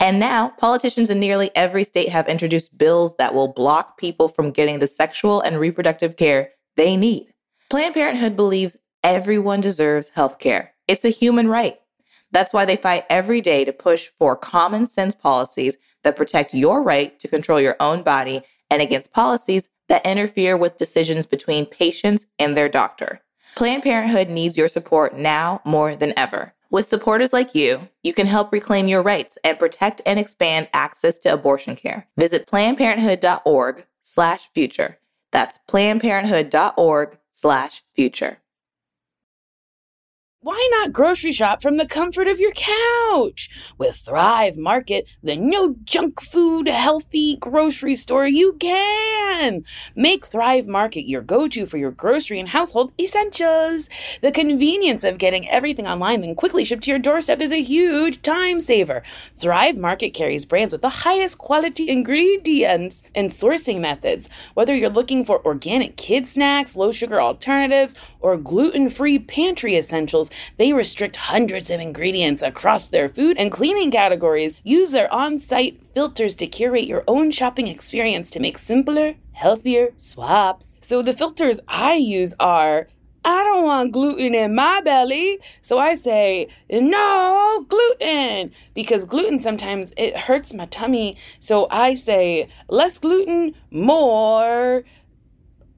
And now, politicians in nearly every state have introduced bills that will block people from getting the sexual and reproductive care they need. Planned Parenthood believes everyone deserves health care. It's a human right. That's why they fight every day to push for common sense policies that protect your right to control your own body and against policies that interfere with decisions between patients and their doctor. Planned Parenthood needs your support now more than ever. With supporters like you, you can help reclaim your rights and protect and expand access to abortion care. Visit plannedparenthood.org slash future. That's plannedparenthood.org slash future. Why not grocery shop from the comfort of your couch? With Thrive Market, the no junk food, healthy grocery store, you can. Make Thrive Market your go to for your grocery and household essentials. The convenience of getting everything online and quickly shipped to your doorstep is a huge time saver. Thrive Market carries brands with the highest quality ingredients and sourcing methods. Whether you're looking for organic kid snacks, low sugar alternatives, or gluten free pantry essentials, they restrict hundreds of ingredients across their food and cleaning categories. Use their on site filters to curate your own shopping experience to make simpler, healthier swaps. So the filters I use are I don't want gluten in my belly. So I say, no gluten because gluten sometimes it hurts my tummy. So I say, less gluten, more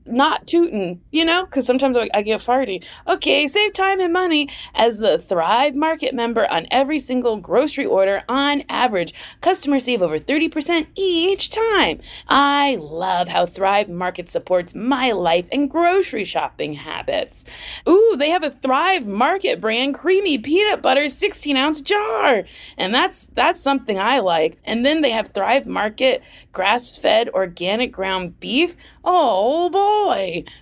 not tooting, you know, because sometimes I, get farty. Okay, save time and money as the Thrive Market member on every single grocery order on average. Customers save over 30% each time. I love how Thrive Market supports my life and grocery shopping habits. Ooh, they have a Thrive Market brand creamy peanut butter 16 ounce jar. And that's that's something I like. And then they have Thrive Market grass-fed organic ground beef. Oh boy,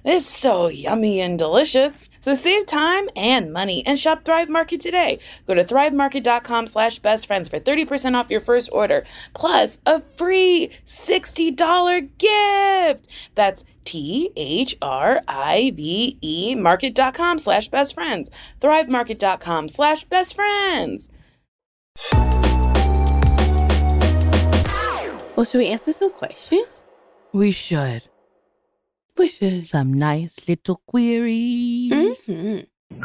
it's so yummy and delicious. So save time and money and shop Thrive Market today. Go to thrivemarket.com slash best friends for 30% off your first order, plus a free $60 gift. That's T H R I V E market.com slash best friends. Thrivemarket.com slash best friends. Well, should we answer some questions? We should. We should. Some nice little queries. Mm-hmm.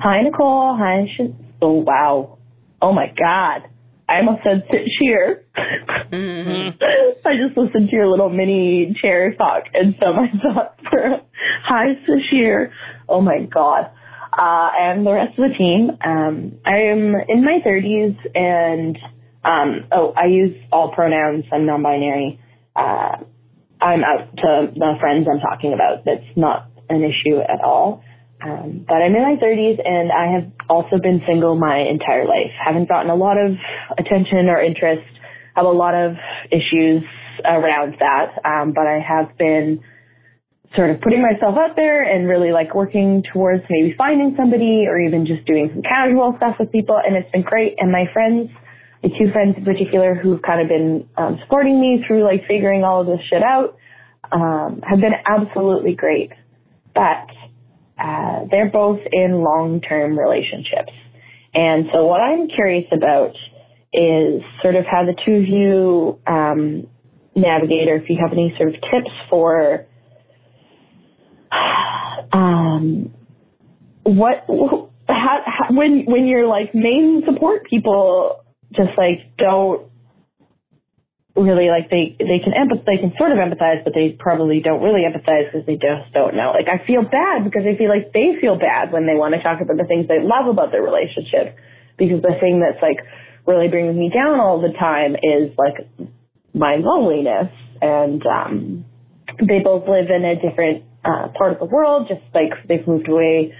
Hi, Nicole. Hi, Sh- Oh, wow. Oh, my God. I almost said sit cheer. Mm-hmm. <laughs> I just listened to your little mini chair talk, and so my <laughs> thoughts were, hi, Sasheer. Oh, my God. Uh, and the rest of the team. Um, I'm in my 30s, and um, oh, I use all pronouns. I'm non-binary. Uh, I'm out to the friends I'm talking about. That's not an issue at all. Um, but I'm in my 30s and I have also been single my entire life. Haven't gotten a lot of attention or interest. Have a lot of issues around that. Um, but I have been sort of putting myself out there and really like working towards maybe finding somebody or even just doing some casual stuff with people. And it's been great. And my friends, the two friends in particular who've kind of been um, supporting me through like figuring all of this shit out, um, have been absolutely great. But uh, they're both in long-term relationships. And so what I'm curious about is sort of how the two of you um, navigate, or if you have any sort of tips for <sighs> um, what how, how when when your like main support people just like don't really like they they can empath they can sort of empathize but they probably don't really empathize because they just don't know. Like i feel bad because i feel like they feel bad when they want to talk about the things they love about their relationship. Because the thing that's like really brings me down all the time is like my loneliness. And um they both live in a different uh part of the world just like they've moved away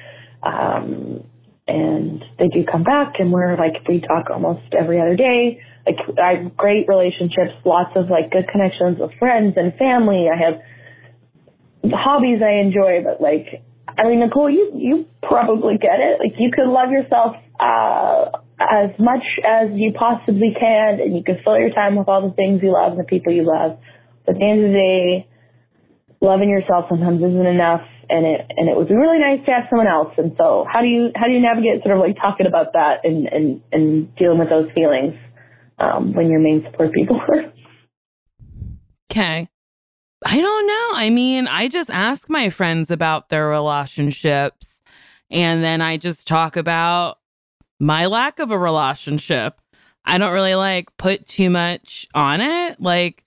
um and they do come back and we're like we talk almost every other day like I have great relationships, lots of like good connections with friends and family. I have hobbies I enjoy, but like I mean Nicole, you you probably get it. Like you could love yourself uh as much as you possibly can and you can fill your time with all the things you love and the people you love. But at the end of the day, loving yourself sometimes isn't enough and it and it be really nice to have someone else. And so how do you how do you navigate sort of like talking about that and and, and dealing with those feelings? um, when your main support people <laughs> are. Okay. I don't know. I mean, I just ask my friends about their relationships and then I just talk about my lack of a relationship. I don't really like put too much on it. Like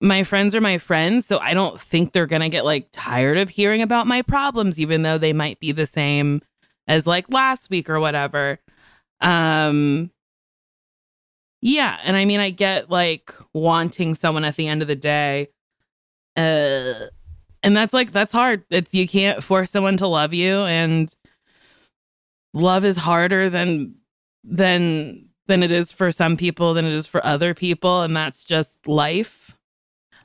my friends are my friends, so I don't think they're going to get like tired of hearing about my problems even though they might be the same as like last week or whatever. Um yeah, and I mean I get like wanting someone at the end of the day. Uh and that's like that's hard. It's you can't force someone to love you and love is harder than than than it is for some people than it is for other people and that's just life.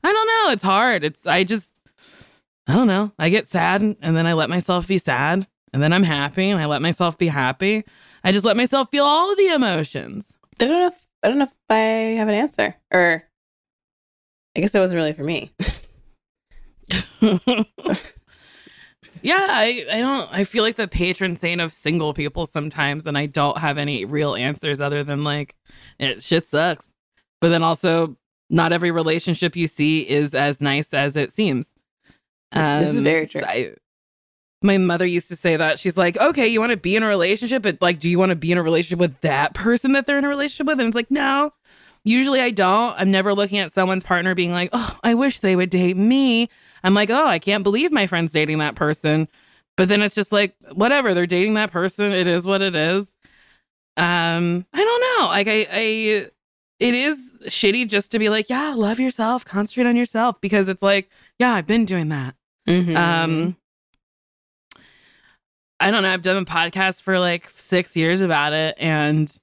I don't know, it's hard. It's I just I don't know. I get sad and then I let myself be sad and then I'm happy and I let myself be happy. I just let myself feel all of the emotions. I don't know if I don't know if I have an answer, or I guess it wasn't really for me. <laughs> yeah, I, I don't I feel like the patron saint of single people sometimes and I don't have any real answers other than like it shit sucks. But then also not every relationship you see is as nice as it seems. this is Um, very true. I, my mother used to say that she's like, okay, you want to be in a relationship, but like, do you want to be in a relationship with that person that they're in a relationship with? And it's like, no, usually I don't. I'm never looking at someone's partner being like, oh, I wish they would date me. I'm like, oh, I can't believe my friend's dating that person. But then it's just like, whatever, they're dating that person. It is what it is. Um, I don't know. Like, I, I, it is shitty just to be like, yeah, love yourself, concentrate on yourself, because it's like, yeah, I've been doing that. Mhm. Um, I don't know. I've done a podcast for like six years about it, and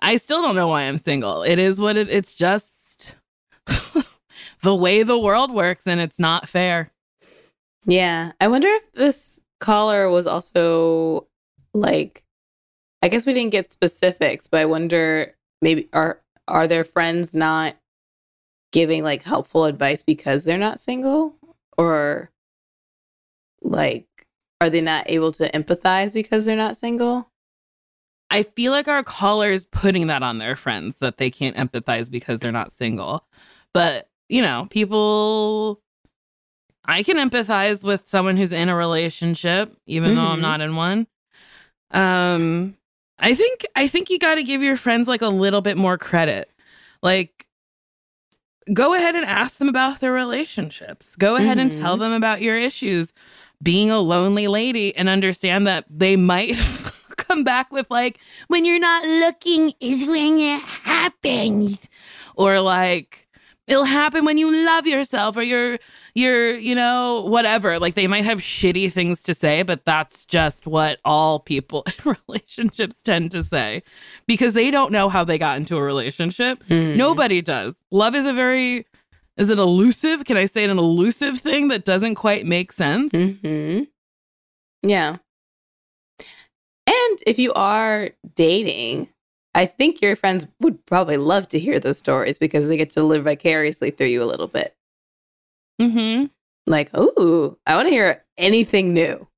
I still don't know why I'm single. It is what it. It's just <laughs> the way the world works, and it's not fair. yeah, I wonder if this caller was also like, I guess we didn't get specifics, but I wonder maybe are are their friends not giving like helpful advice because they're not single, or like are they not able to empathize because they're not single? I feel like our callers putting that on their friends that they can't empathize because they're not single. But, you know, people I can empathize with someone who's in a relationship even though I'm Mhm. not in one. Um I think I think you got to give your friends like a little bit more credit. Like go ahead and ask them about their relationships. Go ahead and tell Mhm. them about your issues being a lonely lady and understand that they might <laughs> come back with like when you're not looking is when it happens or like it'll happen when you love yourself or you're you're you know whatever like they might have shitty things to say but that's just what all people <laughs> in relationships tend to say because they don't know how they got into a relationship Hmm. nobody does love is a very is it elusive can i say it an elusive thing that doesn't quite make sense Mm-hmm. Yeah. And if you are dating, I think your friends would probably love to hear those stories because they get to live vicariously through you a little bit. mm-hmm Like, ooh, I want to hear anything new,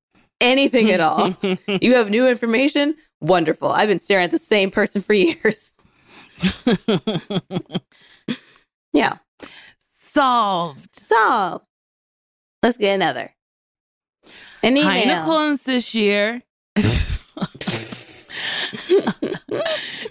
anything at all. <laughs> you have new information? Wonderful. I've been staring at the same person for <laughs> years. <laughs> Yeah. solved Solved. Let's get another. An email. And Sasheer.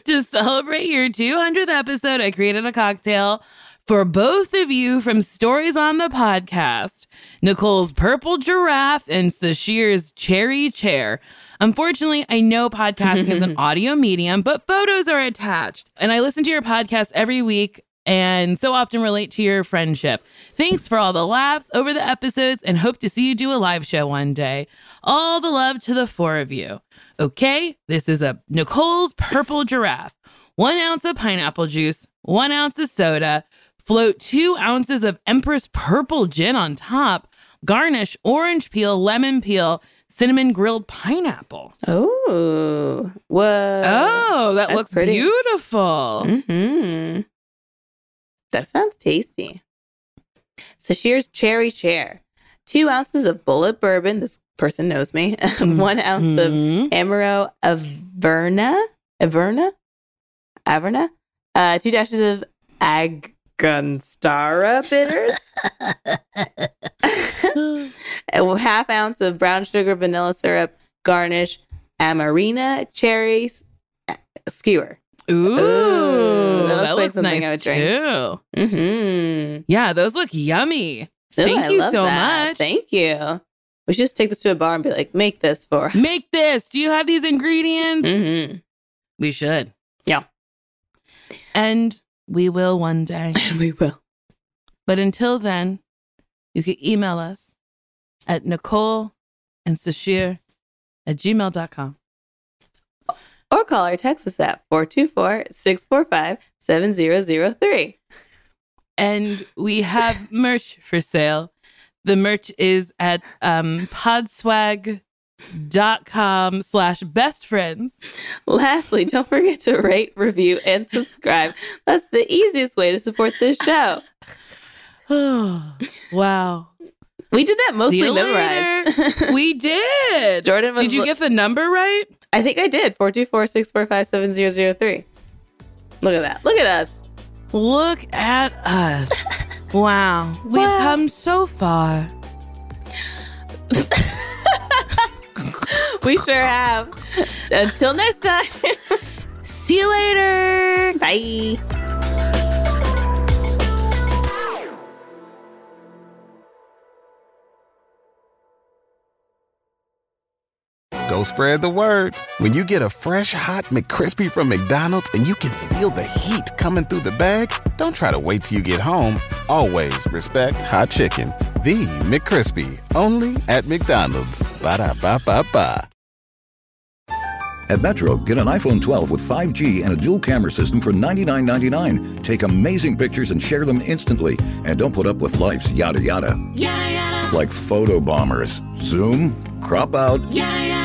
To celebrate your 200th episode, I created a cocktail for both of you from Stories on the Podcast Nicole's Purple Giraffe and Sasheer's Cherry Chair. Unfortunately, I know podcasting is an <laughs> audio medium, but photos are attached. And I listen to your podcast every week and so often relate to your friendship. Thanks for all the laughs over the episodes and hope to see you do a live show one day. All the love to the four of you. Okay, this is a Nicole's Purple Giraffe. One ounce of pineapple juice, one ounce of soda, float two ounces of Empress Purple Gin on top, garnish orange peel, lemon peel, cinnamon grilled pineapple. Oh, whoa. Oh, that that's looks pretty. beautiful. hmm That sounds tasty. Sasheer's cherry chair. Two ounces of Bulleit bourbon. This person knows me. <laughs> One ounce of Mhm. Amaro Averna. Averna? Averna? Uh, two dashes of Agonstar bitters. a <laughs> <laughs> half ounce of brown sugar vanilla syrup. Garnish Amarena cherries skewer. Ooh, Ooh, that looks like something nice I would drink. too. Mm-hmm. Yeah, those look yummy. Ooh, Thank I you so that. much. Thank you. We should just take this to a bar and be like, make this for us. Make this. Do you have these ingredients? Mm-hmm. We should. Yeah. And we will one day. And <laughs> we will. But until then, you can email us at Nicole and Sasheer at gmail.com. Or call or text us at 424 645 7003. And we have <laughs> merch for sale. The merch is at um, podswag.com slash best friends. Lastly, don't forget to rate, review, and subscribe. That's the easiest way to support this show. Oh, <sighs> wow. We did that mostly memorized. We did. <laughs> Jordan Did you li- get the number right? I think I did. 424 645 7003. Look at that. Look at us. Look at us. <laughs> Wow. We've Wow. come so far. <laughs> We sure have. Until next time. See you later. Bye. Go spread the word. When you get a fresh hot McCrispy from McDonald's and you can feel the heat coming through the bag, don't try to wait till you get home. Always respect hot chicken. The McCrispy, only at McDonald's. Ba da ba ba ba. At Metro, get an iPhone 12 with 5G and a dual camera system for $99.99. Take amazing pictures and share them instantly. And don't put up with life's yada yada. Yada yada. Like photo bombers. Zoom, crop out, yada yada.